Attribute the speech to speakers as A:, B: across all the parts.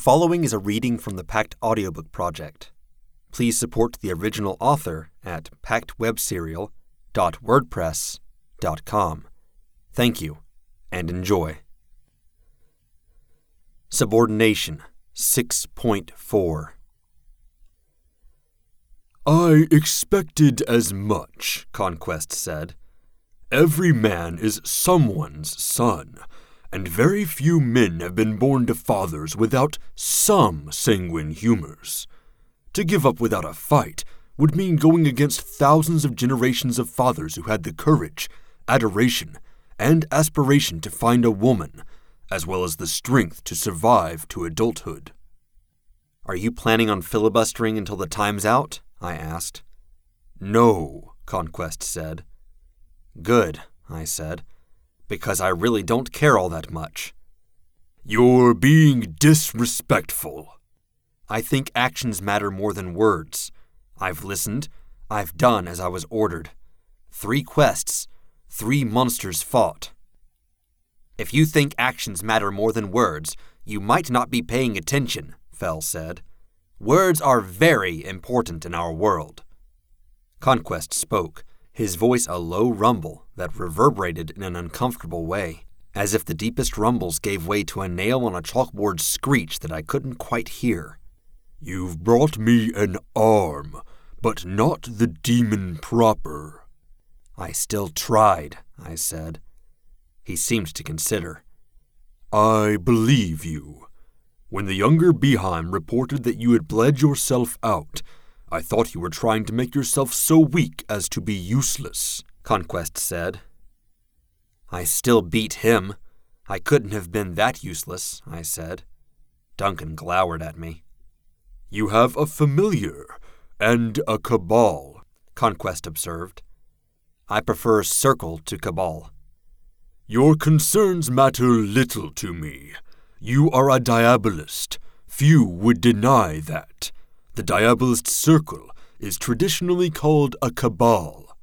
A: following is a reading from the Pact Audiobook Project. Please support the original author at pactwebserial.wordpress.com. Thank you, and enjoy. Subordination 6.4
B: I expected as much, Conquest said. Every man is someone's son, and very few men have been born to fathers without some sanguine humors. To give up without a fight would mean going against thousands of generations of fathers who had the courage, adoration, and aspiration to find a woman, as well as the strength to survive to adulthood.
A: Are you planning on filibustering until the time's out? I asked.
B: No, Conquest said.
A: Good, I said, because I really don't care all that much.
B: You're being disrespectful.
A: I think actions matter more than words. I've listened. I've done as I was ordered. Three quests, three monsters fought. If you think actions matter more than words, you might not be paying attention, Fell said. Words are very important in our world. Conquest spoke, his voice a low rumble that reverberated in an uncomfortable way, as if the deepest rumbles gave way to a nail on a chalkboard screech that I couldn't quite hear.
B: You've brought me an arm, but not the demon proper.
A: I still tried, I said. He seemed to consider.
B: I believe you. When the younger Behaim reported that you had bled yourself out, I thought you were trying to make yourself so weak as to be useless,
A: Conquest said. I still beat him. I couldn't have been that useless, I said. Duncan glowered at me.
B: You have a familiar and a cabal,
A: Conquest observed. I prefer circle to cabal.
B: Your concerns matter little to me. You are a diabolist. Few would deny that. The diabolist circle is traditionally called a cabal.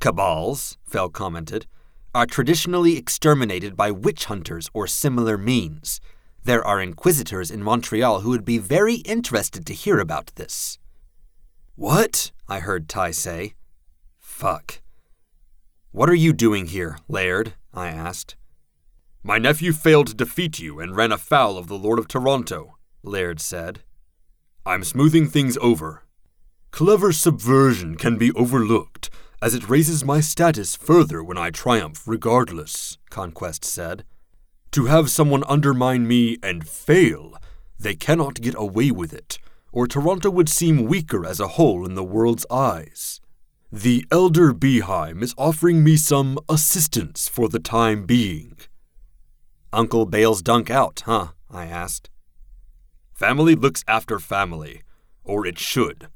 A: Cabals, Fell commented, are traditionally exterminated by witch hunters or similar means. There are inquisitors in Montreal who would be very interested to hear about this. What? I heard Ty say. Fuck. What are you doing here, Laird? I asked.
B: My nephew failed to defeat you and ran afoul of the Lord of Toronto, Laird said. I'm smoothing things over. Clever subversion can be overlooked, as it raises my status further when I triumph regardless, Conquest said. To have someone undermine me and fail, they cannot get away with it, or Toronto would seem weaker as a whole in the world's eyes. The Elder Behaim is offering me some assistance for the time being.
A: Uncle Bale's Dunk out, huh? I asked.
B: Family looks after family, or it should.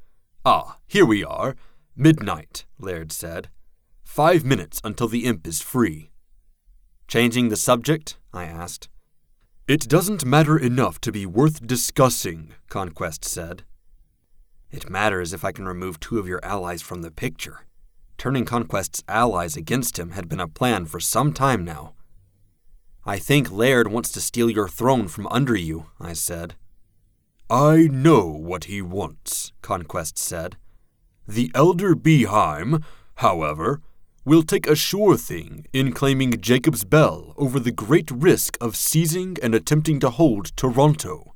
B: Ah, here we are. Midnight, Laird said. Five minutes until the imp is free.
A: Changing the subject? I asked.
B: It doesn't matter enough to be worth discussing, Conquest said.
A: It matters if I can remove two of your allies from the picture. Turning Conquest's allies against him had been a plan for some time now. I think Laird wants to steal your throne from under you, I said.
B: I know what he wants, Conquest said. The Elder Behaim, however, will take a sure thing in claiming Jacob's Bell over the great risk of seizing and attempting to hold Toronto.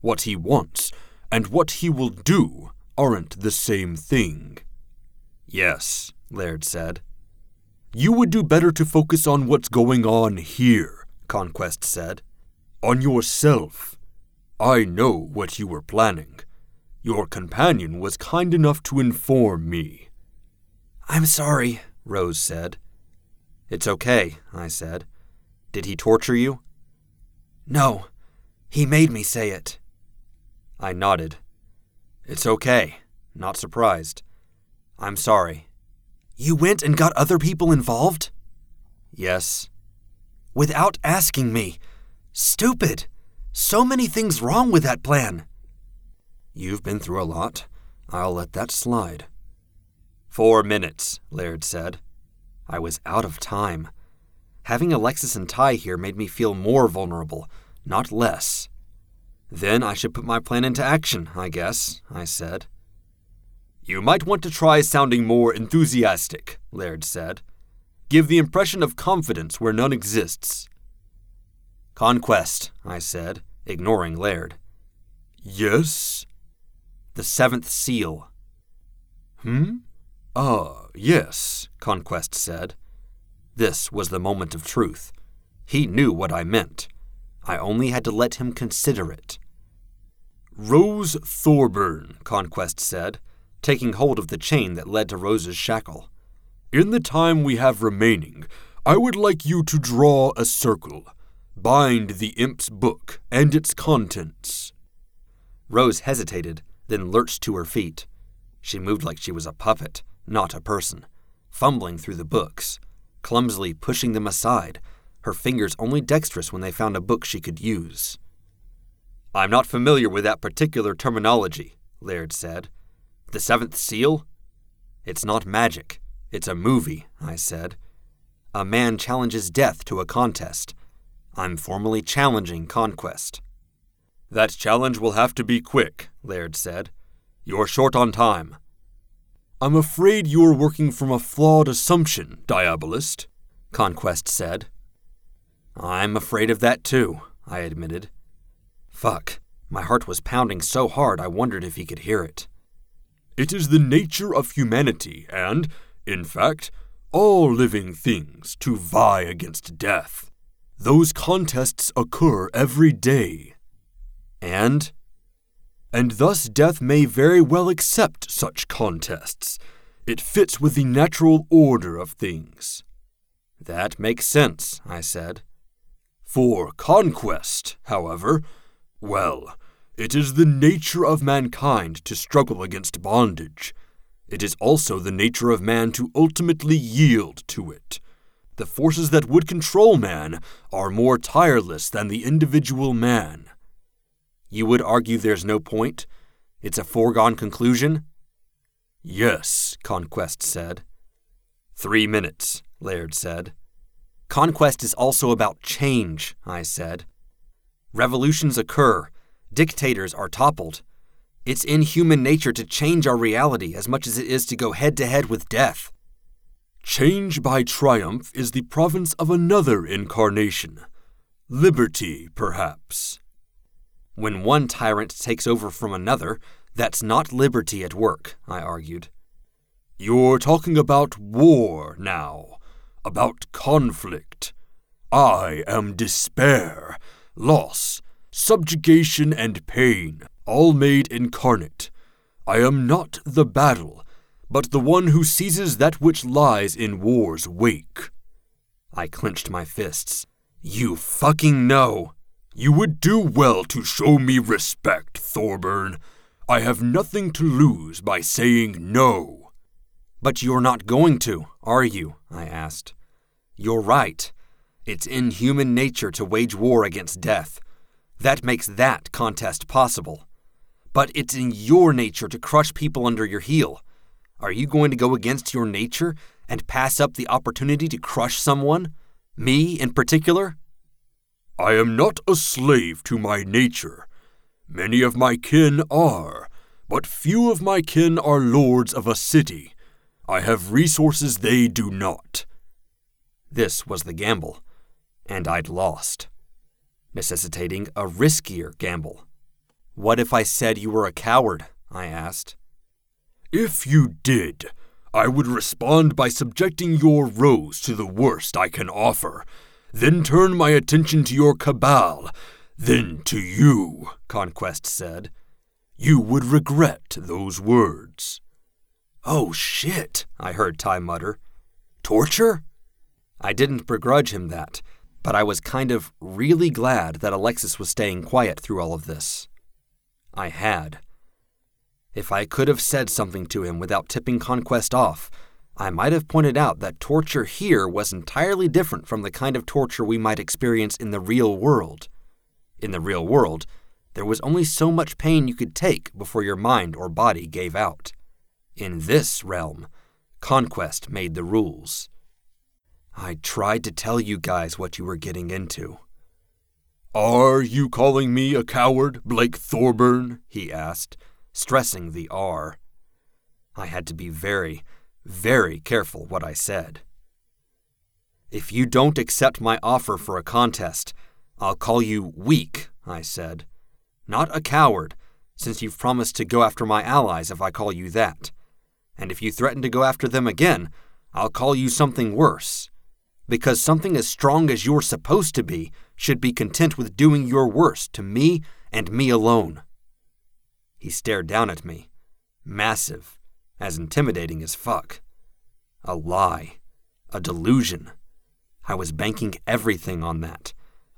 B: What he wants and what he will do aren't the same thing.
A: Yes, Laird said.
B: You would do better to focus on what's going on here. Conquest said. On yourself. I know what you were planning. Your companion was kind enough to inform me.
A: I'm sorry, Rose said. It's okay, I said. Did he torture you? No, he made me say it. I nodded. It's okay, not surprised. I'm sorry. You went and got other people involved? Yes without asking me. Stupid. So many things wrong with that plan. You've been through a lot. I'll let that slide. Four minutes, Laird said. I was out of time. Having Alexis and Ty here made me feel more vulnerable, not less. Then I should put my plan into action, I guess, I said.
B: You might want to try sounding more enthusiastic, Laird said. Give the impression of confidence where none exists.
A: Conquest, I said, ignoring Laird.
B: Yes?
A: The seventh seal.
B: Hmm? Ah, yes,
A: Conquest said. This was the moment of truth. He knew what I meant. I only had to let him consider it.
B: Rose Thorburn,
A: Conquest said, taking hold of the chain that led to Rose's shackle.
B: In the time we have remaining, I would like you to draw a circle. Bind the imp's book and its contents.
A: Rose hesitated, then lurched to her feet. She moved like she was a puppet, not a person, fumbling through the books, clumsily pushing them aside, her fingers only dexterous when they found a book she could use.
B: I'm not familiar with that particular terminology, Laird said. The seventh seal?
A: It's not magic. It's a movie, I said. A man challenges death to a contest. I'm formally challenging conquest.
B: That challenge will have to be quick, Laird said. You're short on time. I'm afraid you're working from a flawed assumption, Diabolist,
A: Conquest said. I'm afraid of that too, I admitted. Fuck, my heart was pounding so hard I wondered if he could hear it.
B: It is the nature of humanity and, in fact, all living things to vie against death. Those contests occur every day.
A: And?
B: And thus death may very well accept such contests. It fits with the natural order of things.
A: That makes sense, I said.
B: For conquest, however, well, it is the nature of mankind to struggle against bondage. It is also the nature of man to ultimately yield to it. The forces that would control man are more tireless than the individual man.
A: You would argue there's no point? It's a foregone conclusion?
B: Yes, Conquest said.
A: Three minutes, Laird said. Conquest is also about change, I said. Revolutions occur, dictators are toppled. It's in human nature to change our reality as much as it is to go head to head with death.
B: Change by triumph is the province of another incarnation. Liberty, perhaps.
A: When one tyrant takes over from another, that's not liberty at work, I argued.
B: You're talking about war now about conflict. I am despair, loss, subjugation, and pain, all made incarnate. I am not the battle, but the one who seizes that which lies in war's wake.
A: I clenched my fists. You fucking know.
B: You would do well to show me respect, Thorburn. I have nothing to lose by saying no.
A: But you're not going to, are you? I asked. You're right. It's in human nature to wage war against death. That makes that contest possible. But it's in your nature to crush people under your heel. Are you going to go against your nature and pass up the opportunity to crush someone? Me in particular?
B: I am not a slave to my nature. Many of my kin are, but few of my kin are lords of a city. I have resources they do not.
A: This was the gamble, and I'd lost, necessitating a riskier gamble. What if I said you were a coward? I asked.
B: If you did, I would respond by subjecting your rose to the worst I can offer, then turn my attention to your cabal, then to you, Conquest said. You would regret those words.
A: Oh shit, I heard Ty mutter. Torture? I didn't begrudge him that, but I was kind of really glad that Alexis was staying quiet through all of this. I had. If I could have said something to him without tipping Conquest off, I might have pointed out that torture here was entirely different from the kind of torture we might experience in the real world. In the real world, there was only so much pain you could take before your mind or body gave out. In this realm, conquest made the rules. I tried to tell you guys what you were getting into.
B: Are you calling me a coward, Blake Thorburn? he asked, stressing the R.
A: I had to be very, very careful what I said. If you don't accept my offer for a contest, I'll call you weak, I said. Not a coward, since you've promised to go after my allies if I call you that. And if you threaten to go after them again, I'll call you something worse. Because something as strong as you're supposed to be should be content with doing your worst to me and me alone. He stared down at me, massive, as intimidating as fuck. A lie, a delusion. I was banking everything on that,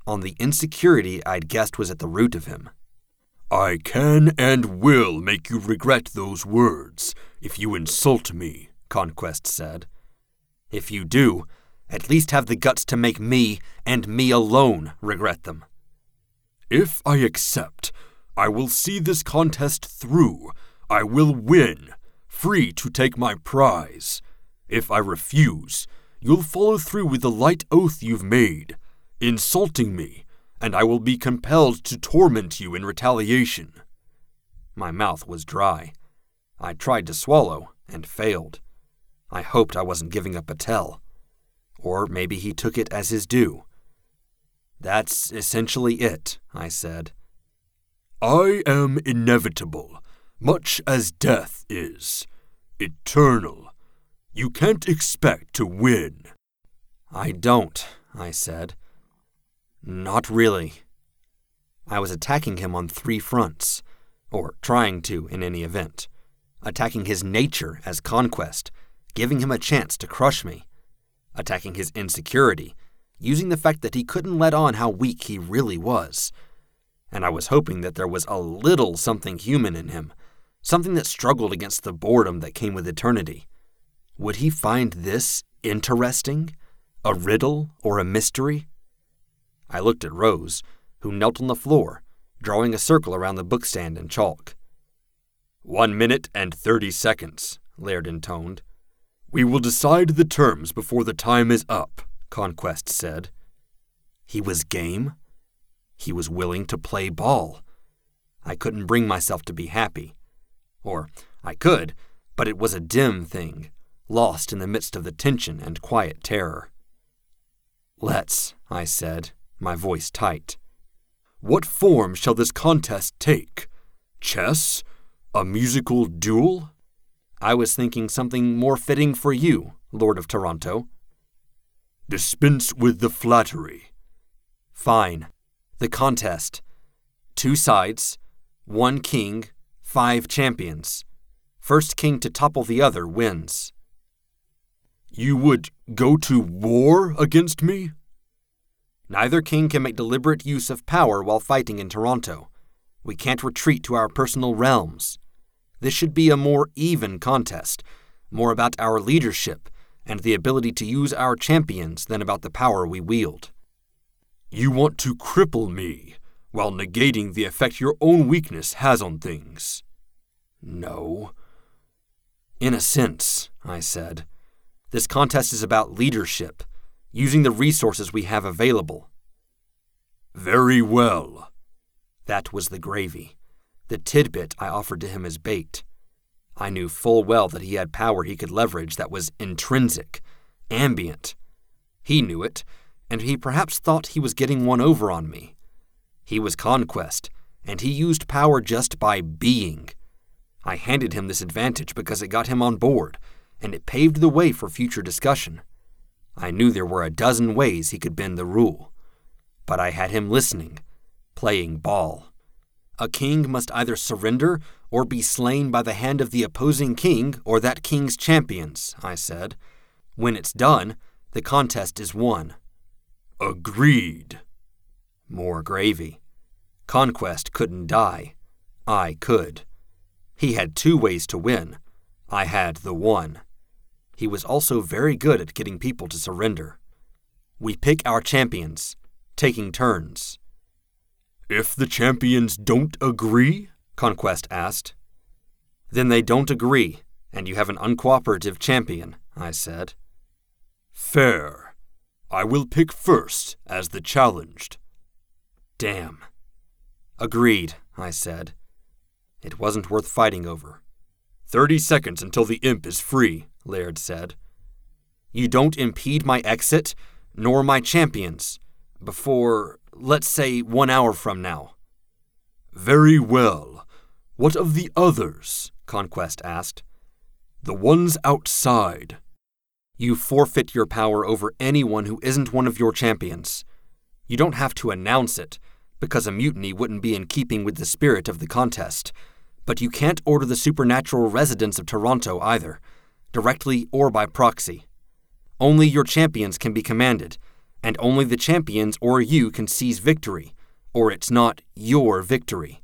A: on the insecurity I'd guessed was at the root of him.
B: I can and will make you regret those words if you insult me, Conquest said.
A: If you do, at least have the guts to make me and me alone regret them.
B: If I accept, I will see this contest through. I will win, free to take my prize. If I refuse, you'll follow through with the light oath you've made, insulting me, and I will be compelled to torment you in retaliation.
A: My mouth was dry. I tried to swallow and failed. I hoped I wasn't giving up a tell. Or maybe he took it as his due. That's essentially it, I said.
B: I am inevitable, much as death is. Eternal. You can't expect to win.
A: I don't, I said. Not really. I was attacking him on three fronts, or trying to in any event. Attacking his nature as conquest, giving him a chance to crush me attacking his insecurity, using the fact that he couldn't let on how weak he really was. And I was hoping that there was a little something human in him, something that struggled against the boredom that came with eternity. Would he find this interesting? A riddle or a mystery? I looked at Rose, who knelt on the floor, drawing a circle around the bookstand in chalk.
B: One minute and thirty seconds, Laird intoned. We will decide the terms before the time is up, Conquest said.
A: He was game. He was willing to play ball. I couldn't bring myself to be happy. Or I could, but it was a dim thing, lost in the midst of the tension and quiet terror. Let's, I said, my voice tight.
B: What form shall this contest take? Chess? A musical duel?
A: I was thinking something more fitting for you, Lord of Toronto.
B: Dispense with the flattery.
A: Fine. The contest. Two sides, one king, five champions. First king to topple the other wins.
B: You would go to war against me?
A: Neither king can make deliberate use of power while fighting in Toronto. We can't retreat to our personal realms. This should be a more even contest, more about our leadership and the ability to use our champions than about the power we wield.
B: You want to cripple me while negating the effect your own weakness has on things.
A: No. In a sense, I said. This contest is about leadership, using the resources we have available.
B: Very well.
A: That was the gravy the tidbit I offered to him as bait. I knew full well that he had power he could leverage that was intrinsic, ambient. He knew it, and he perhaps thought he was getting one over on me. He was conquest, and he used power just by being. I handed him this advantage because it got him on board, and it paved the way for future discussion. I knew there were a dozen ways he could bend the rule. But I had him listening, playing ball. A king must either surrender or be slain by the hand of the opposing king or that king's champions, I said. When it's done, the contest is won.
B: Agreed.
A: More gravy. Conquest couldn't die. I could. He had two ways to win. I had the one. He was also very good at getting people to surrender. We pick our champions, taking turns.
B: If the champions don't agree?
A: Conquest asked. Then they don't agree, and you have an uncooperative champion, I said.
B: Fair. I will pick first as the challenged.
A: Damn. Agreed, I said. It wasn't worth fighting over.
B: Thirty seconds until the imp is free, Laird said.
A: You don't impede my exit, nor my champions, before, let's say, one hour from now.
B: Very well. What of the others? Conquest asked. The ones outside.
A: You forfeit your power over anyone who isn't one of your champions. You don't have to announce it, because a mutiny wouldn't be in keeping with the spirit of the contest. But you can't order the supernatural residents of Toronto either, directly or by proxy. Only your champions can be commanded, and only the champions or you can seize victory, or it's not your victory.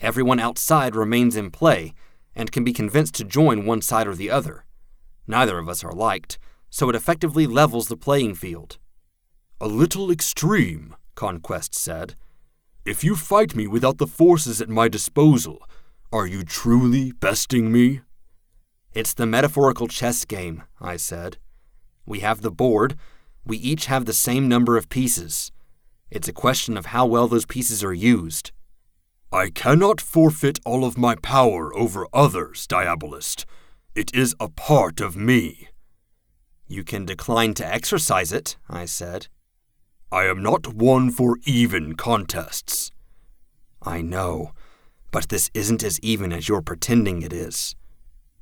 A: Everyone outside remains in play and can be convinced to join one side or the other. Neither of us are liked, so it effectively levels the playing field.
B: A little extreme, Conquest said. If you fight me without the forces at my disposal, are you truly besting me?
A: It's the metaphorical chess game, I said. We have the board. We each have the same number of pieces. It's a question of how well those pieces are used.
B: I cannot forfeit all of my power over others, Diabolist. It is a part of me.
A: You can decline to exercise it, I said.
B: I am not one for even contests.
A: I know, but this isn't as even as you're pretending it is.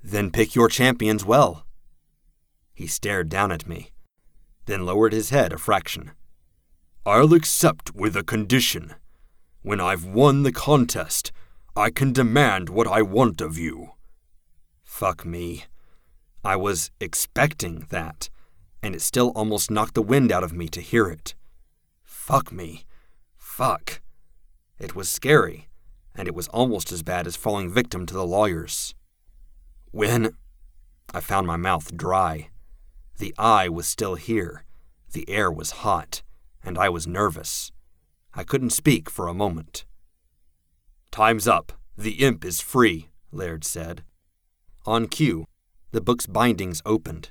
A: Then pick your champions well. He stared down at me, then lowered his head a fraction.
B: I'll accept with a condition. When I've won the contest, I can demand what I want of you.
A: Fuck me. I was expecting that, and it still almost knocked the wind out of me to hear it. Fuck me. Fuck. It was scary, and it was almost as bad as falling victim to the lawyers. When I found my mouth dry, the eye was still here, the air was hot, and I was nervous. I couldn't speak for a moment.
B: Time's up. The imp is free, Laird said.
A: On cue, the book's bindings opened.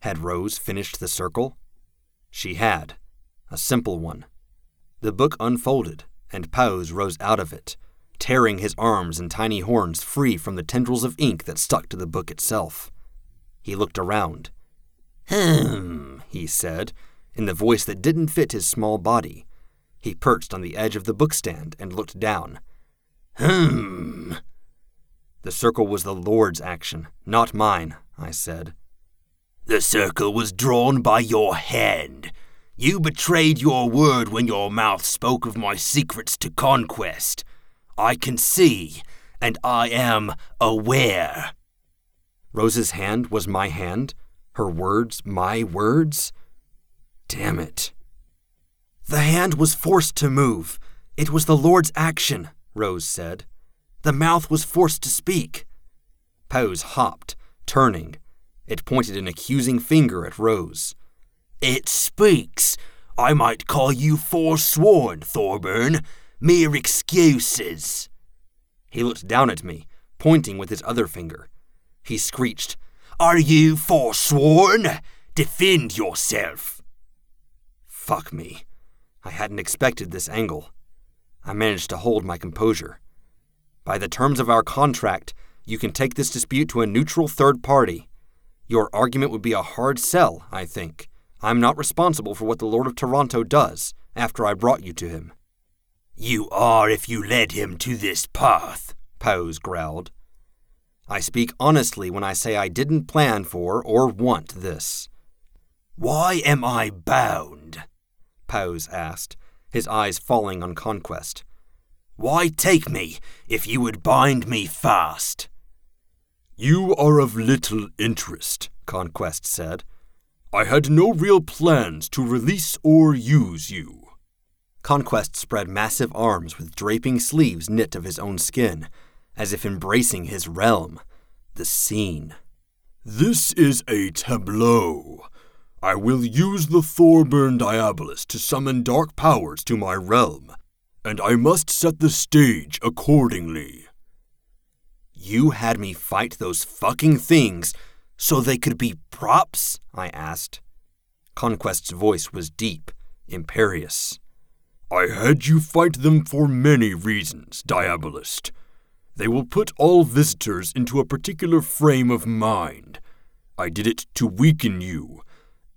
A: Had Rose finished the circle? She had. A simple one. The book unfolded, and Pauz rose out of it, tearing his arms and tiny horns free from the tendrils of ink that stuck to the book itself. He looked around. Hmm, he said, in the voice that didn't fit his small body. He perched on the edge of the bookstand and looked down. Hmm. The circle was the Lord's action, not mine, I said.
C: The circle was drawn by your hand. You betrayed your word when your mouth spoke of my secrets to conquest. I can see, and I am aware.
A: Rose's hand was my hand, her words my words. Damn it. The hand was forced to move. It was the Lord's action, Rose said. The mouth was forced to speak. Pauz hopped, turning. It pointed an accusing finger at Rose.
C: It speaks. I might call you forsworn, Thorburn. Mere excuses.
A: He looked down at me, pointing with his other finger. He screeched,
C: Are you forsworn? Defend yourself.
A: Fuck me. I hadn't expected this angle. I managed to hold my composure. By the terms of our contract, you can take this dispute to a neutral third party. Your argument would be a hard sell, I think. I'm not responsible for what the Lord of Toronto does after I brought you to him.
C: You are if you led him to this path,
A: Pauz growled. I speak honestly when I say I didn't plan for or want this.
C: Why am I bound?
A: Pauz asked, his eyes falling on Conquest.
C: Why take me if you would bind me fast?
B: You are of little interest, Conquest said. I had no real plans to release or use you.
A: Conquest spread massive arms with draping sleeves knit of his own skin, as if embracing his realm, the scene.
B: This is a tableau. I will use the Thorburn Diabolus to summon dark powers to my realm and I must set the stage accordingly.
A: You had me fight those fucking things so they could be props? I asked. Conquest's voice was deep, imperious.
B: I had you fight them for many reasons, Diabolist. They will put all visitors into a particular frame of mind. I did it to weaken you,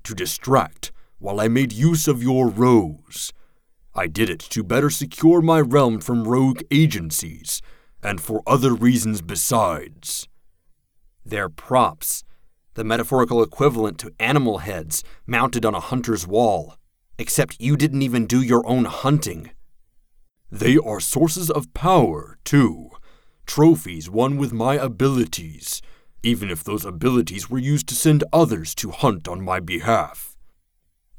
B: to distract, while I made use of your rose. I did it to better secure my realm from rogue agencies, and for other reasons besides.
A: They're props, the metaphorical equivalent to animal heads mounted on a hunter's wall. Except you didn't even do your own hunting.
B: They are sources of power, too. Trophies won with my abilities, even if those abilities were used to send others to hunt on my behalf.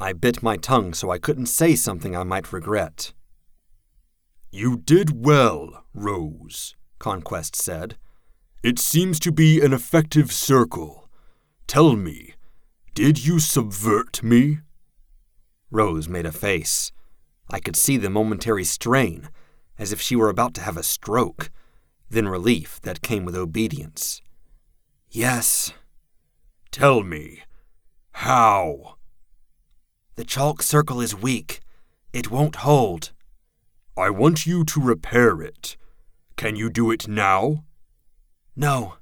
A: I bit my tongue so I couldn't say something I might regret.
B: You did well, Rose, Conquest said. It seems to be an effective circle. Tell me, did you subvert me?
A: Rose made a face. I could see the momentary strain, as if she were about to have a stroke, then relief that came with obedience. Yes.
B: Tell me, how?
A: The chalk circle is weak. It won't hold.
B: I want you to repair it. Can you do it now?
A: No.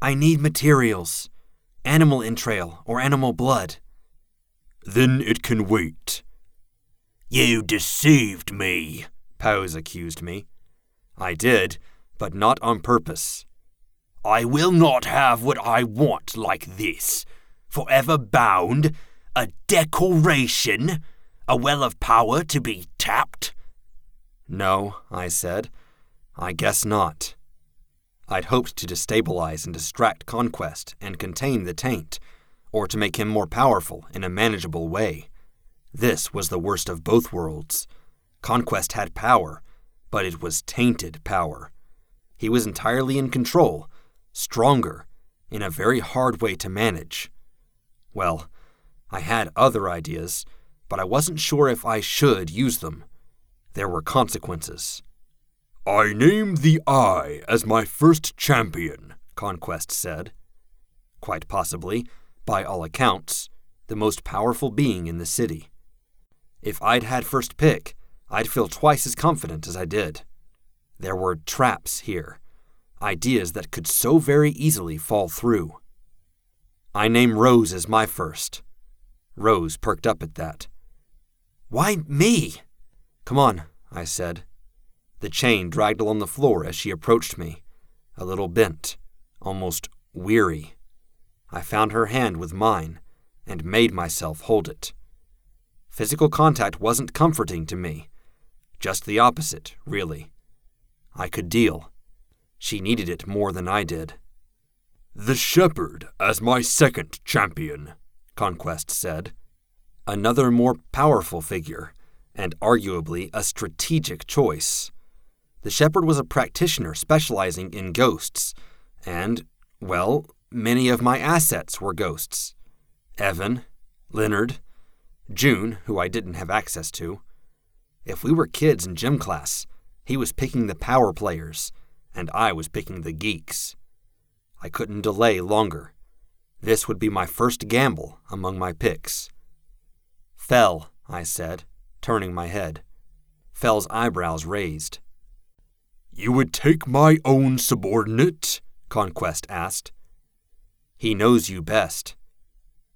A: I need materials animal entrail or animal blood.
B: Then it can wait.
C: You deceived me,
A: Pauz accused me. I did, but not on purpose.
C: I will not have what I want like this. Forever bound, a decoration, a well of power to be tapped.
A: No, I said. I guess not. I'd hoped to destabilize and distract Conquest and contain the taint or to make him more powerful in a manageable way. This was the worst of both worlds. Conquest had power, but it was tainted power. He was entirely in control, stronger, in a very hard way to manage. Well, I had other ideas, but I wasn't sure if I should use them. There were consequences.
B: I named the Eye as my first champion, Conquest said.
A: Quite possibly, by all accounts, the most powerful being in the city. If I'd had first pick, I'd feel twice as confident as I did. There were traps here, ideas that could so very easily fall through. I name Rose as my first. Rose perked up at that. Why me? Come on, I said. The chain dragged along the floor as she approached me, a little bent, almost weary. I found her hand with mine and made myself hold it. Physical contact wasn't comforting to me. Just the opposite, really. I could deal. She needed it more than I did.
B: The shepherd as my second champion, Conquest said.
A: Another more powerful figure, and arguably a strategic choice. The shepherd was a practitioner specializing in ghosts, and, well, Many of my assets were ghosts Evan, Leonard, June, who I didn't have access to. If we were kids in gym class, he was picking the power players, and I was picking the geeks. I couldn't delay longer. This would be my first gamble among my picks. Fell, I said, turning my head. Fell's eyebrows raised.
B: You would take my own subordinate? Conquest asked.
A: He knows you best.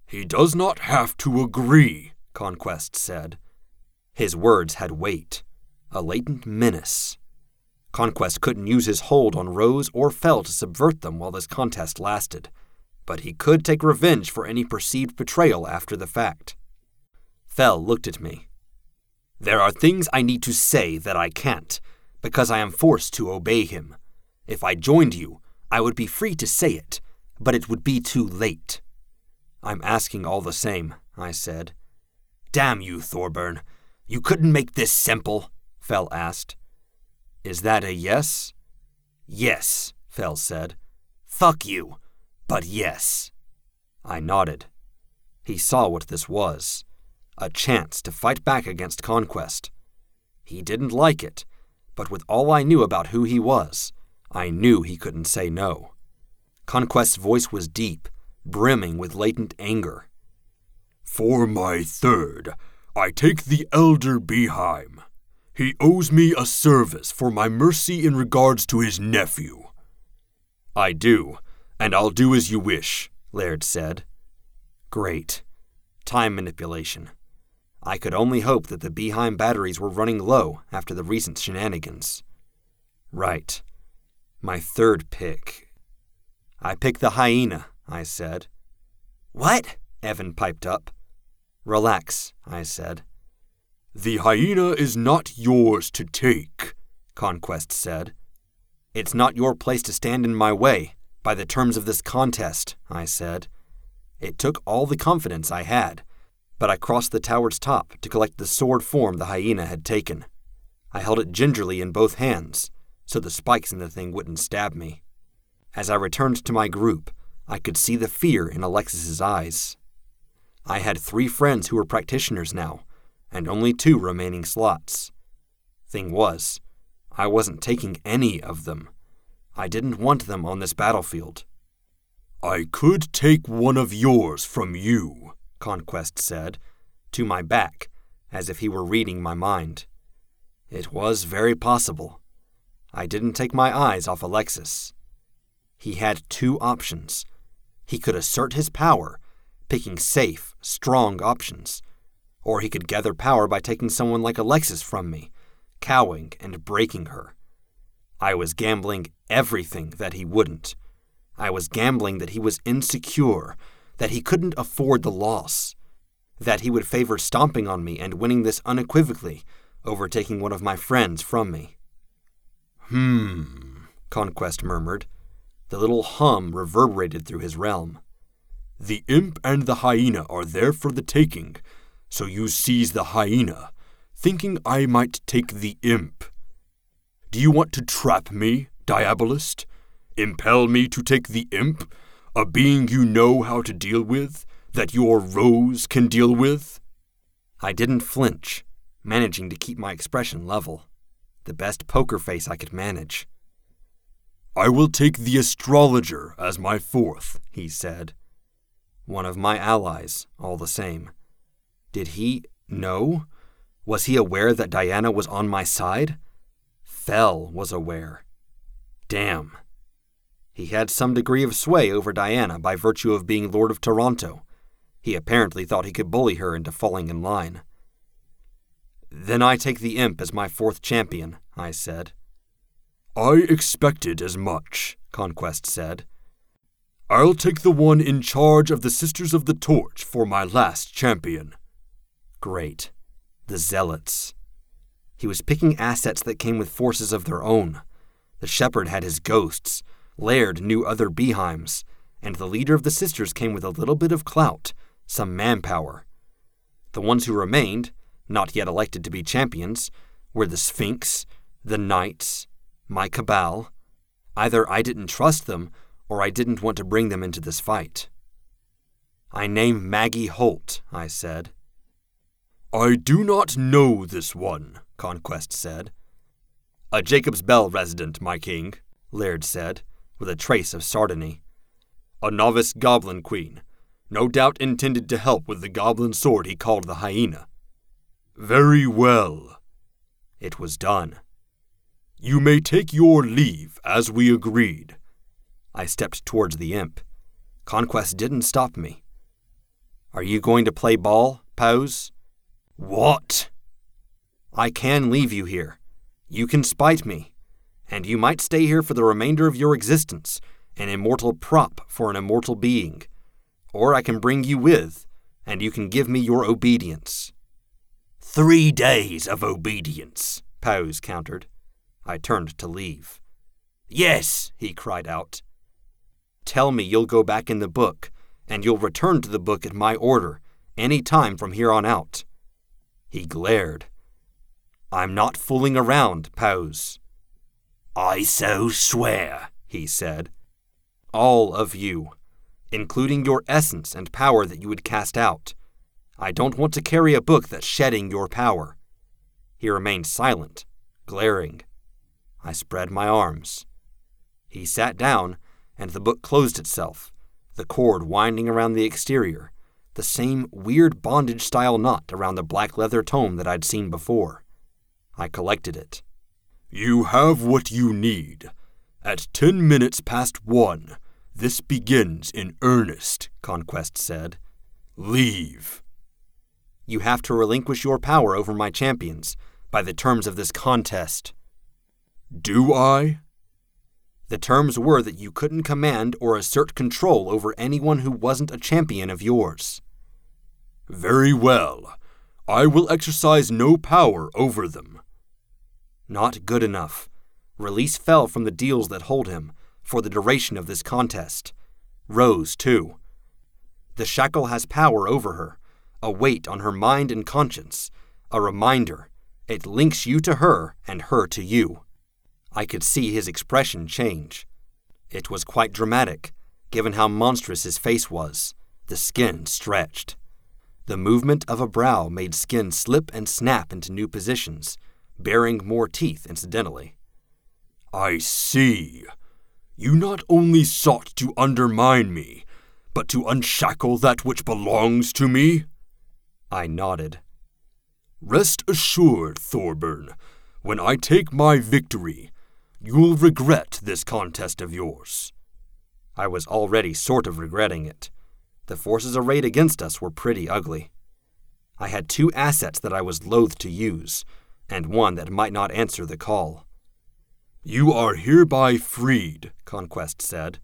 B: He does not have to agree,
A: Conquest said. His words had weight, a latent menace. Conquest couldn't use his hold on Rose or Fell to subvert them while this contest lasted, but he could take revenge for any perceived betrayal after the fact. Fell looked at me. There are things I need to say that I can't, because I am forced to obey him. If I joined you, I would be free to say it, but it would be too late. I'm asking all the same, I said.
C: Damn you, Thorburn. You couldn't make this simple, Fell asked.
A: Is that a yes?
C: Yes, Fell said. Fuck you, but yes.
A: I nodded. He saw what this was a chance to fight back against Conquest. He didn't like it, but with all I knew about who he was, I knew he couldn't say no. Conquest's voice was deep, brimming with latent anger.
B: For my third, I take the Elder Behaim. He owes me a service for my mercy in regards to his nephew. I do, and I'll do as you wish, Laird said.
A: Great. Time manipulation. I could only hope that the Behaim batteries were running low after the recent shenanigans. Right. My third pick. I pick the hyena, I said.
C: What?
A: Evan piped up. Relax, I said.
B: The hyena is not yours to take, Conquest said.
A: It's not your place to stand in my way, by the terms of this contest, I said. It took all the confidence I had, but I crossed the tower's top to collect the sword form the hyena had taken. I held it gingerly in both hands, so the spikes in the thing wouldn't stab me. As I returned to my group, I could see the fear in Alexis's eyes. I had three friends who were practitioners now, and only two remaining slots. Thing was, I wasn't taking any of them. I didn't want them on this battlefield.
B: I could take one of yours from you,
A: Conquest said, to my back, as if he were reading my mind. It was very possible. I didn't take my eyes off Alexis. He had two options. He could assert his power, picking safe, strong options or he could gather power by taking someone like Alexis from me, cowing and breaking her. I was gambling everything that he wouldn't. I was gambling that he was insecure, that he couldn't afford the loss, that he would favor stomping on me and winning this unequivocally over taking one of my friends from me.
B: Hmm,
A: Conquest murmured. The little hum reverberated through his realm.
B: The imp and the hyena are there for the taking, so you seize the hyena, thinking I might take the imp. Do you want to trap me, Diabolist? Impel me to take the imp, a being you know how to deal with, that your rose can deal with?
A: I didn't flinch, managing to keep my expression level. The best poker face I could manage.
B: I will take the astrologer as my fourth, he said.
A: One of my allies, all the same. Did he know? Was he aware that Diana was on my side? Fell was aware. Damn. He had some degree of sway over Diana by virtue of being Lord of Toronto. He apparently thought he could bully her into falling in line. Then I take the imp as my fourth champion, I said.
B: I expected as much, Conquest said. I'll take the one in charge of the Sisters of the Torch for my last champion.
A: Great. The Zealots. He was picking assets that came with forces of their own. The shepherd had his ghosts, Laird knew other Behaims, and the leader of the sisters came with a little bit of clout, some manpower. The ones who remained, not yet elected to be champions, were the Sphinx, the Knights, my cabal. Either I didn't trust them, or I didn't want to bring them into this fight. I name Maggie Holt, I said.
B: I do not know this one, Conquest said.
A: A Jacob's Bell resident, my king, Laird said, with a trace of sardony. A novice goblin queen, no doubt intended to help with the goblin sword he called the hyena.
B: Very well.
A: It was done.
B: You may take your leave, as we agreed.
A: I stepped towards the imp. Conquest didn't stop me. Are you going to play ball, Pauz?
B: What?
A: I can leave you here. You can spite me. And you might stay here for the remainder of your existence, an immortal prop for an immortal being. Or I can bring you with, and you can give me your obedience.
C: Three days of obedience,
A: Pauz countered. I turned to leave.
C: Yes, he cried out.
A: Tell me you'll go back in the book, and you'll return to the book at my order, any time from here on out. He glared. I'm not fooling around, Pauz.
C: I so swear, he said.
A: All of you, including your essence and power that you would cast out. I don't want to carry a book that's shedding your power. He remained silent, glaring. I spread my arms. He sat down, and the book closed itself, the cord winding around the exterior, the same weird bondage style knot around the black leather tome that I'd seen before. I collected it.
B: You have what you need. At ten minutes past one, this begins in earnest, Conquest said. Leave.
A: You have to relinquish your power over my champions by the terms of this contest.
B: Do I?
A: The terms were that you couldn't command or assert control over anyone who wasn't a champion of yours.
B: Very well. I will exercise no power over them.
A: Not good enough. Release fell from the deals that hold him for the duration of this contest. Rose, too. The shackle has power over her, a weight on her mind and conscience, a reminder. It links you to her and her to you. I could see his expression change. It was quite dramatic, given how monstrous his face was, the skin stretched. The movement of a brow made skin slip and snap into new positions, bearing more teeth incidentally.
B: I see. You not only sought to undermine me, but to unshackle that which belongs to me?
A: I nodded.
B: Rest assured, Thorburn, when I take my victory, you'll regret this contest of yours.
A: I was already sort of regretting it. The forces arrayed against us were pretty ugly. I had two assets that I was loath to use, and one that might not answer the call.
B: You are hereby freed, Conquest said.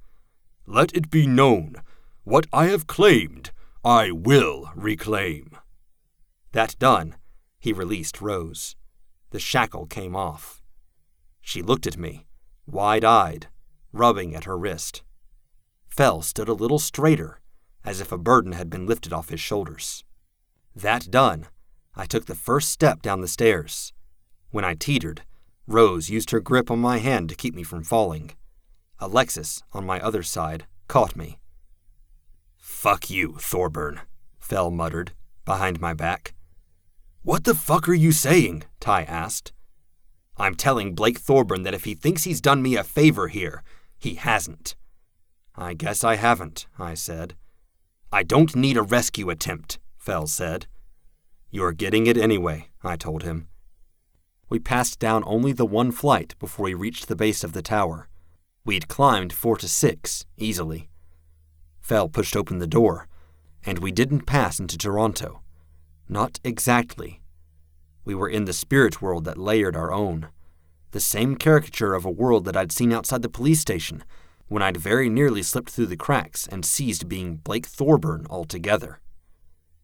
B: Let it be known, what I have claimed, I will reclaim.
A: That done, he released Rose. The shackle came off. She looked at me, wide eyed, rubbing at her wrist. Fell stood a little straighter, as if a burden had been lifted off his shoulders. That done, I took the first step down the stairs. When I teetered, Rose used her grip on my hand to keep me from falling. Alexis, on my other side, caught me.
C: Fuck you, Thorburn,
A: Fell muttered, behind my back.
C: What the fuck are you saying?
A: Ty asked. I'm telling Blake Thorburn that if he thinks he's done me a favor here, he hasn't. I guess I haven't, I said. I don't need a rescue attempt, Fell said. You're getting it anyway, I told him. We passed down only the one flight before we reached the base of the tower. We'd climbed four to six, easily. Fell pushed open the door, and we didn't pass into Toronto. Not exactly. We were in the spirit world that layered our own. The same caricature of a world that I'd seen outside the police station when I'd very nearly slipped through the cracks and ceased being Blake Thorburn altogether.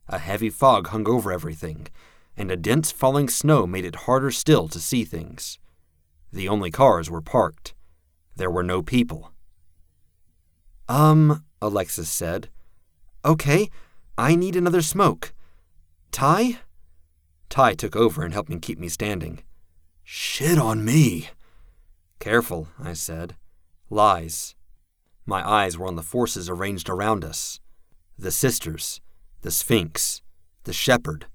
A: A heavy fog hung over everything, and a dense falling snow made it harder still to see things. The only cars were parked. There were no people. Um, Alexis said. Okay, I need another smoke. Ty? Ty took over and helped me keep me standing.
C: Shit on me.
A: Careful, I said. Lies. My eyes were on the forces arranged around us the sisters, the Sphinx, the shepherd,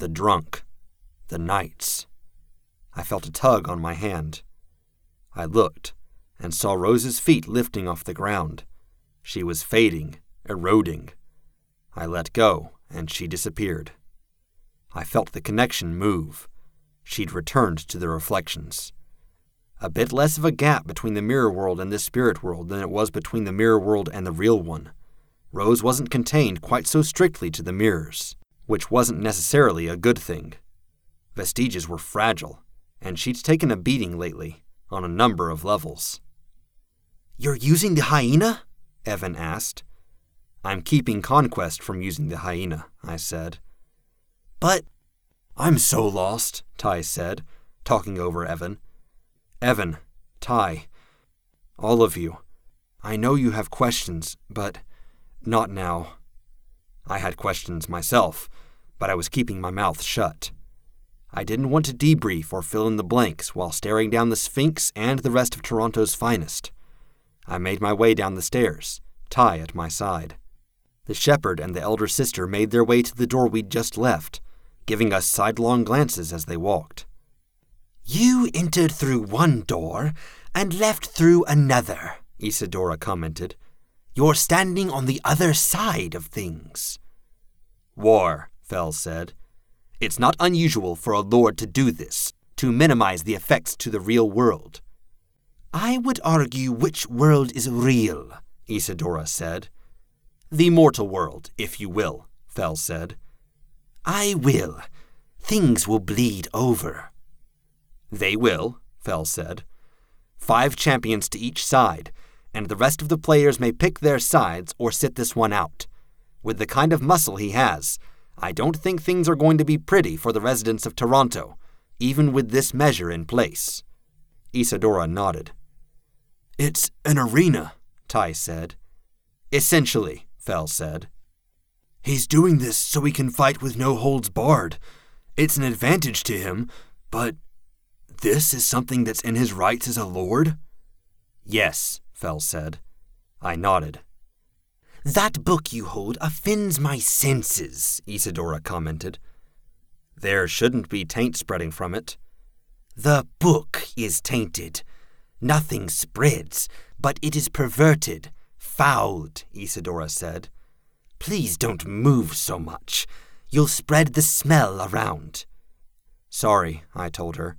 A: the drunk, the knights. I felt a tug on my hand. I looked and saw Rose's feet lifting off the ground. She was fading, eroding. I let go, and she disappeared. I felt the connection move. She'd returned to the reflections. A bit less of a gap between the mirror world and this spirit world than it was between the mirror world and the real one. Rose wasn't contained quite so strictly to the mirrors which wasn't necessarily a good thing. Vestiges were fragile, and she'd taken a beating lately, on a number of levels.
C: You're using the hyena?
A: Evan asked. I'm keeping Conquest from using the hyena, I said.
C: But.
A: I'm so lost, Ty said, talking over Evan. Evan, Ty, all of you. I know you have questions, but not now. I had questions myself, but I was keeping my mouth shut. I didn't want to debrief or fill in the blanks while staring down the Sphinx and the rest of Toronto's finest. I made my way down the stairs, Ty at my side. The shepherd and the elder sister made their way to the door we'd just left, giving us sidelong glances as they walked.
C: You entered through one door and left through another,
A: Isadora commented.
C: You're standing on the other side of things.
A: War, Fell said. It's not unusual for a lord to do this, to minimize the effects to the real world.
C: I would argue which world is real, Isadora said.
A: The mortal world, if you will, Fell said.
C: I will. Things will bleed over.
A: They will, Fell said. Five champions to each side, and the rest of the players may pick their sides or sit this one out. With the kind of muscle he has, I don't think things are going to be pretty for the residents of Toronto, even with this measure in place. Isadora nodded.
B: It's an arena, Ty said.
A: Essentially, Fell said.
B: He's doing this so he can fight with no holds barred. It's an advantage to him, but this is something that's in his rights as a lord?
A: Yes, Fell said. I nodded.
C: That book you hold offends my senses, Isadora commented.
A: There shouldn't be taint spreading from it.
C: The book is tainted. Nothing spreads, but it is perverted, fouled, Isadora said. Please don't move so much. You'll spread the smell around.
A: Sorry, I told her.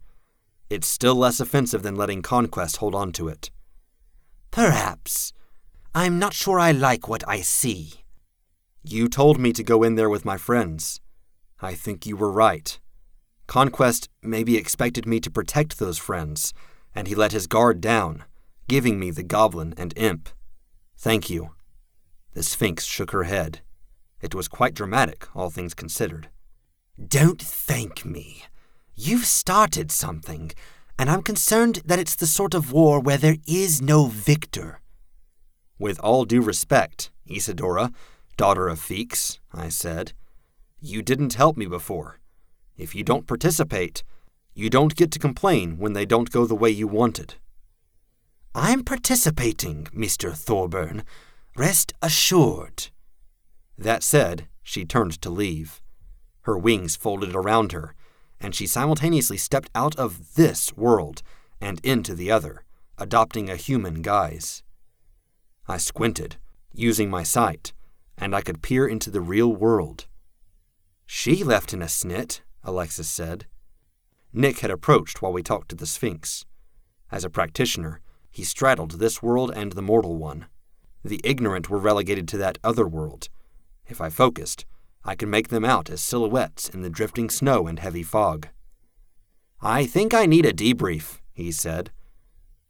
A: It's still less offensive than letting Conquest hold on to it.
C: Perhaps. I'm not sure I like what I see.
A: You told me to go in there with my friends. I think you were right. Conquest maybe expected me to protect those friends, and he let his guard down, giving me the goblin and imp. Thank you. The Sphinx shook her head. It was quite dramatic, all things considered.
C: Don't thank me. You've started something, and I'm concerned that it's the sort of war where there is no victor.
A: With all due respect, Isadora, daughter of Feeks, I said, you didn't help me before. If you don't participate, you don't get to complain when they don't go the way you wanted.
C: I'm participating, Mr. Thorburn. Rest assured.
A: That said, she turned to leave. Her wings folded around her, and she simultaneously stepped out of this world and into the other, adopting a human guise. I squinted, using my sight, and I could peer into the real world. She left in a snit, Alexis said. Nick had approached while we talked to the Sphinx. As a practitioner, he straddled this world and the mortal one. The ignorant were relegated to that other world. If I focused, I could make them out as silhouettes in the drifting snow and heavy fog. I think I need a debrief, he said.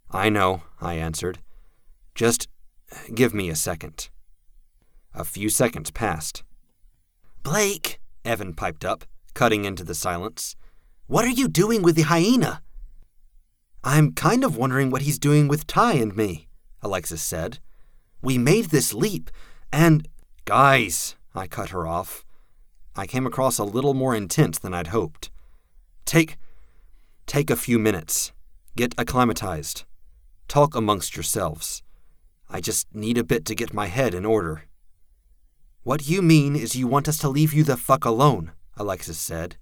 A: I know, I answered. Just give me a second. A few seconds passed.
C: Blake,
A: Evan piped up, cutting into the silence.
C: What are you doing with the hyena?
A: I'm kind of wondering what he's doing with Ty and me, Alexis said. We made this leap, and. Guys, I cut her off. I came across a little more intense than I'd hoped. Take. take a few minutes. Get acclimatized. Talk amongst yourselves. I just need a bit to get my head in order. What you mean is you want us to leave you the fuck alone, Alexis said.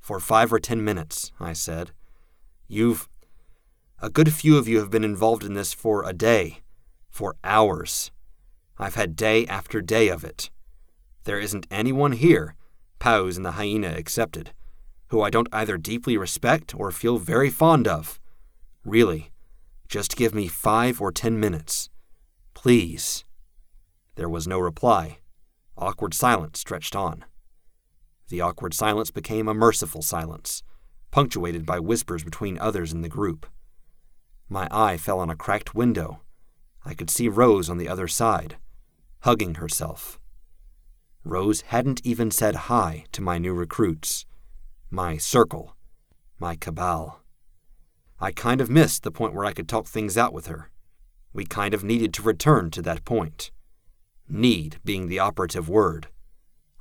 A: For five or ten minutes, I said. You've. A good few of you have been involved in this for a day, for hours. I've had day after day of it. There isn't anyone here, Pauz and the hyena excepted, who I don't either deeply respect or feel very fond of. Really, just give me five or ten minutes. Please. There was no reply. Awkward silence stretched on. The awkward silence became a merciful silence, punctuated by whispers between others in the group. My eye fell on a cracked window. I could see Rose on the other side, hugging herself. Rose hadn't even said hi to my new recruits, my circle, my cabal. I kind of missed the point where I could talk things out with her. We kind of needed to return to that point. Need being the operative word.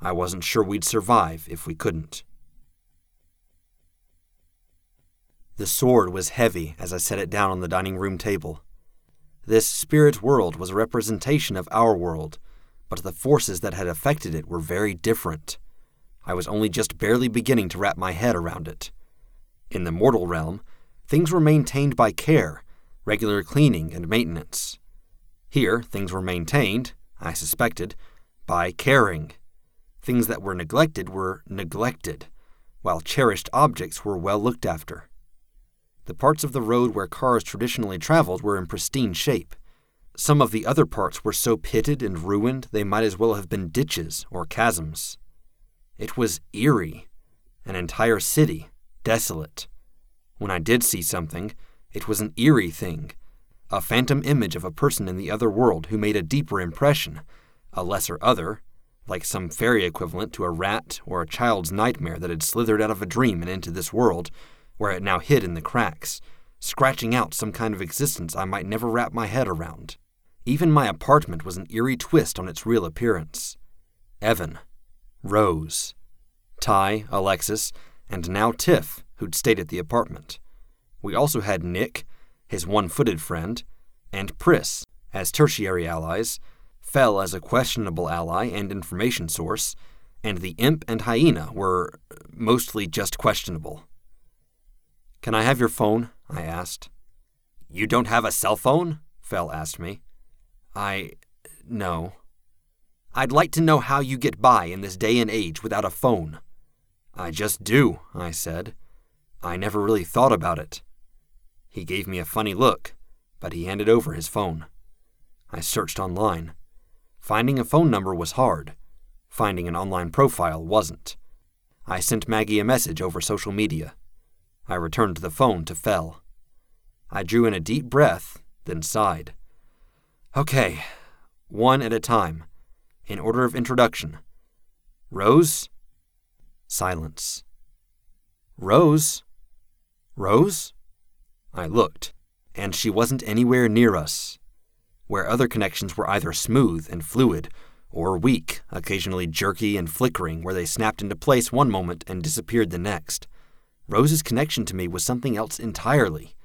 A: I wasn't sure we'd survive if we couldn't. The sword was heavy as I set it down on the dining room table. This spirit world was a representation of our world, but the forces that had affected it were very different. I was only just barely beginning to wrap my head around it. In the mortal realm, things were maintained by care, regular cleaning and maintenance. Here, things were maintained, I suspected, by caring. Things that were neglected were neglected. while cherished objects were well looked after. The parts of the road where cars traditionally traveled were in pristine shape. Some of the other parts were so pitted and ruined they might as well have been ditches or chasms. It was eerie, an entire city, desolate. When I did see something, it was an eerie thing, a phantom image of a person in the other world who made a deeper impression, a lesser other, like some fairy equivalent to a rat or a child's nightmare that had slithered out of a dream and into this world, where it now hid in the cracks, scratching out some kind of existence I might never wrap my head around. Even my apartment was an eerie twist on its real appearance. Evan, Rose, Ty, Alexis, and now Tiff, who'd stayed at the apartment. We also had Nick, his one footed friend, and Pris as tertiary allies, Fell as a questionable ally and information source, and the Imp and Hyena were mostly just questionable. Can I have your phone? I asked.
C: You don't have a cell phone?
A: Fell asked me. I. no. I'd like to know how you get by in this day and age without a phone. I just do, I said. I never really thought about it. He gave me a funny look, but he handed over his phone. I searched online. Finding a phone number was hard. Finding an online profile wasn't. I sent Maggie a message over social media. I returned the phone to Fell. I drew in a deep breath, then sighed. Okay, one at a time, in order of introduction. Rose? Silence. Rose? Rose? I looked, and she wasn't anywhere near us. Where other connections were either smooth and fluid, or weak, occasionally jerky and flickering, where they snapped into place one moment and disappeared the next. Rose's connection to me was something else entirely.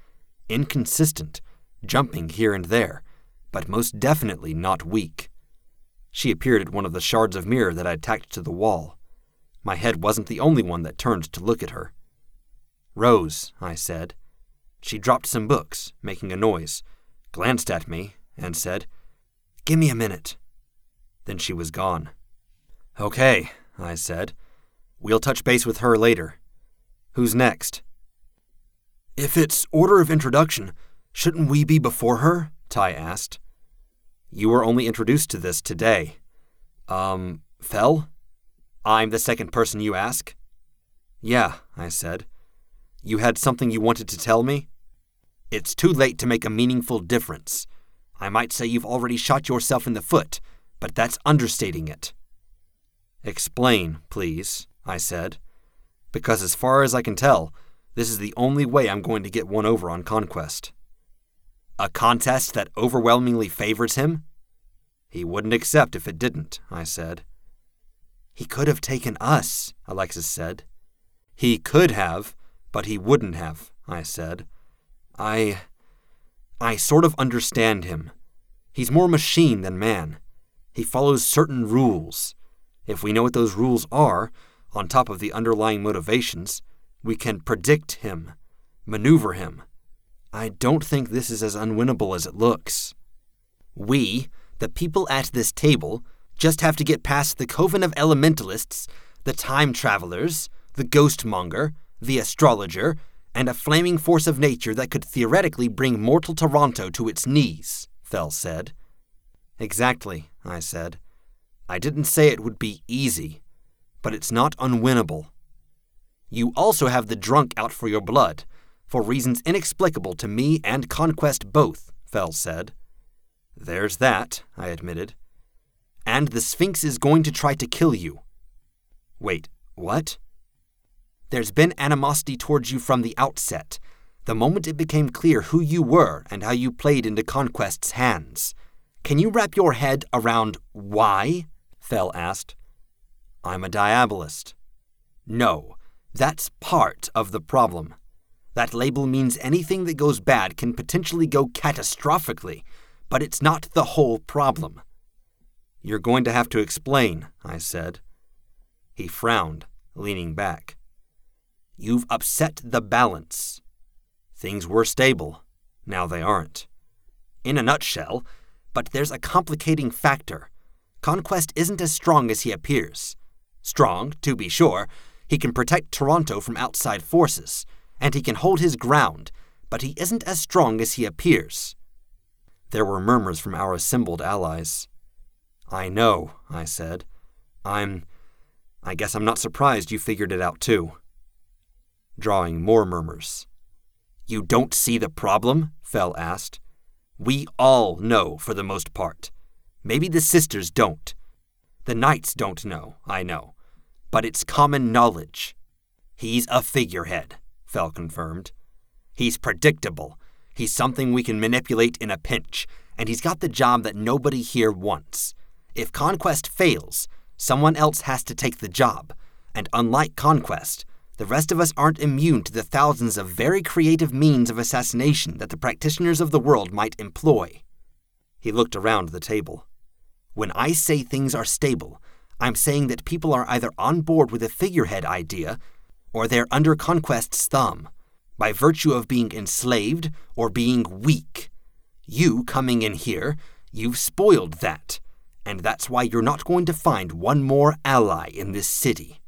A: Inconsistent, jumping here and there, but most definitely not weak. She appeared at one of the shards of mirror that I'd tacked to the wall. My head wasn't the only one that turned to look at her. Rose, I said, she dropped some books, making a noise, glanced at me, and said, Give me a minute. Then she was gone. Okay, I said. We'll touch base with her later. Who's next? If it's order of introduction, shouldn't we be before her? Ty asked. You were only introduced to this today. Um, Fell? I'm the second person you ask? Yeah, I said. You had something you wanted to tell me? It's too late to make a meaningful difference. I might say you've already shot yourself in the foot, but that's understating it. Explain, please, I said, because as far as I can tell, this is the only way I'm going to get one over on Conquest. A contest that overwhelmingly favors him? He wouldn't accept if it didn't, I said. He could have taken us, Alexis said. He could have, but he wouldn't have, I said. I. I sort of understand him. He's more machine than man. He follows certain rules. If we know what those rules are, on top of the underlying motivations, we can predict him, maneuver him. I don't think this is as unwinnable as it looks. We, the people at this table, just have to get past the coven of elementalists, the time travelers, the ghostmonger, the astrologer, and a flaming force of nature that could theoretically bring mortal Toronto to its knees, Fell said. Exactly, I said. I didn't say it would be easy, but it's not unwinnable. You also have the drunk out for your blood, for reasons inexplicable to me and Conquest both, Fell said. There's that, I admitted. And the Sphinx is going to try to kill you. Wait, what? There's been animosity towards you from the outset, the moment it became clear who you were and how you played into Conquest's hands. Can you wrap your head around why? Fell asked. I'm a diabolist. No, that's part of the problem. That label means anything that goes bad can potentially go catastrophically, but it's not the whole problem. You're going to have to explain, I said. He frowned, leaning back. You've upset the balance. Things were stable. Now they aren't. In a nutshell, but there's a complicating factor. Conquest isn't as strong as he appears. Strong, to be sure, He can protect Toronto from outside forces, and he can hold his ground, but he isn't as strong as he appears. There were murmurs from our assembled allies. I know, I said. I'm. I guess I'm not surprised you figured it out too. Drawing more murmurs. You don't see the problem? Fell asked. We all know for the most part. Maybe the sisters don't. The knights don't know, I know. But it's common knowledge. He's a figurehead, Fell confirmed. He's predictable. He's something we can manipulate in a pinch, and he's got the job that nobody here wants. If Conquest fails, someone else has to take the job, and unlike Conquest, the rest of us aren't immune to the thousands of very creative means of assassination that the practitioners of the world might employ. He looked around the table. When I say things are stable, I'm saying that people are either on board with a figurehead idea or they're under Conquest's thumb, by virtue of being enslaved or being weak. You coming in here, you've spoiled that, and that's why you're not going to find one more ally in this city.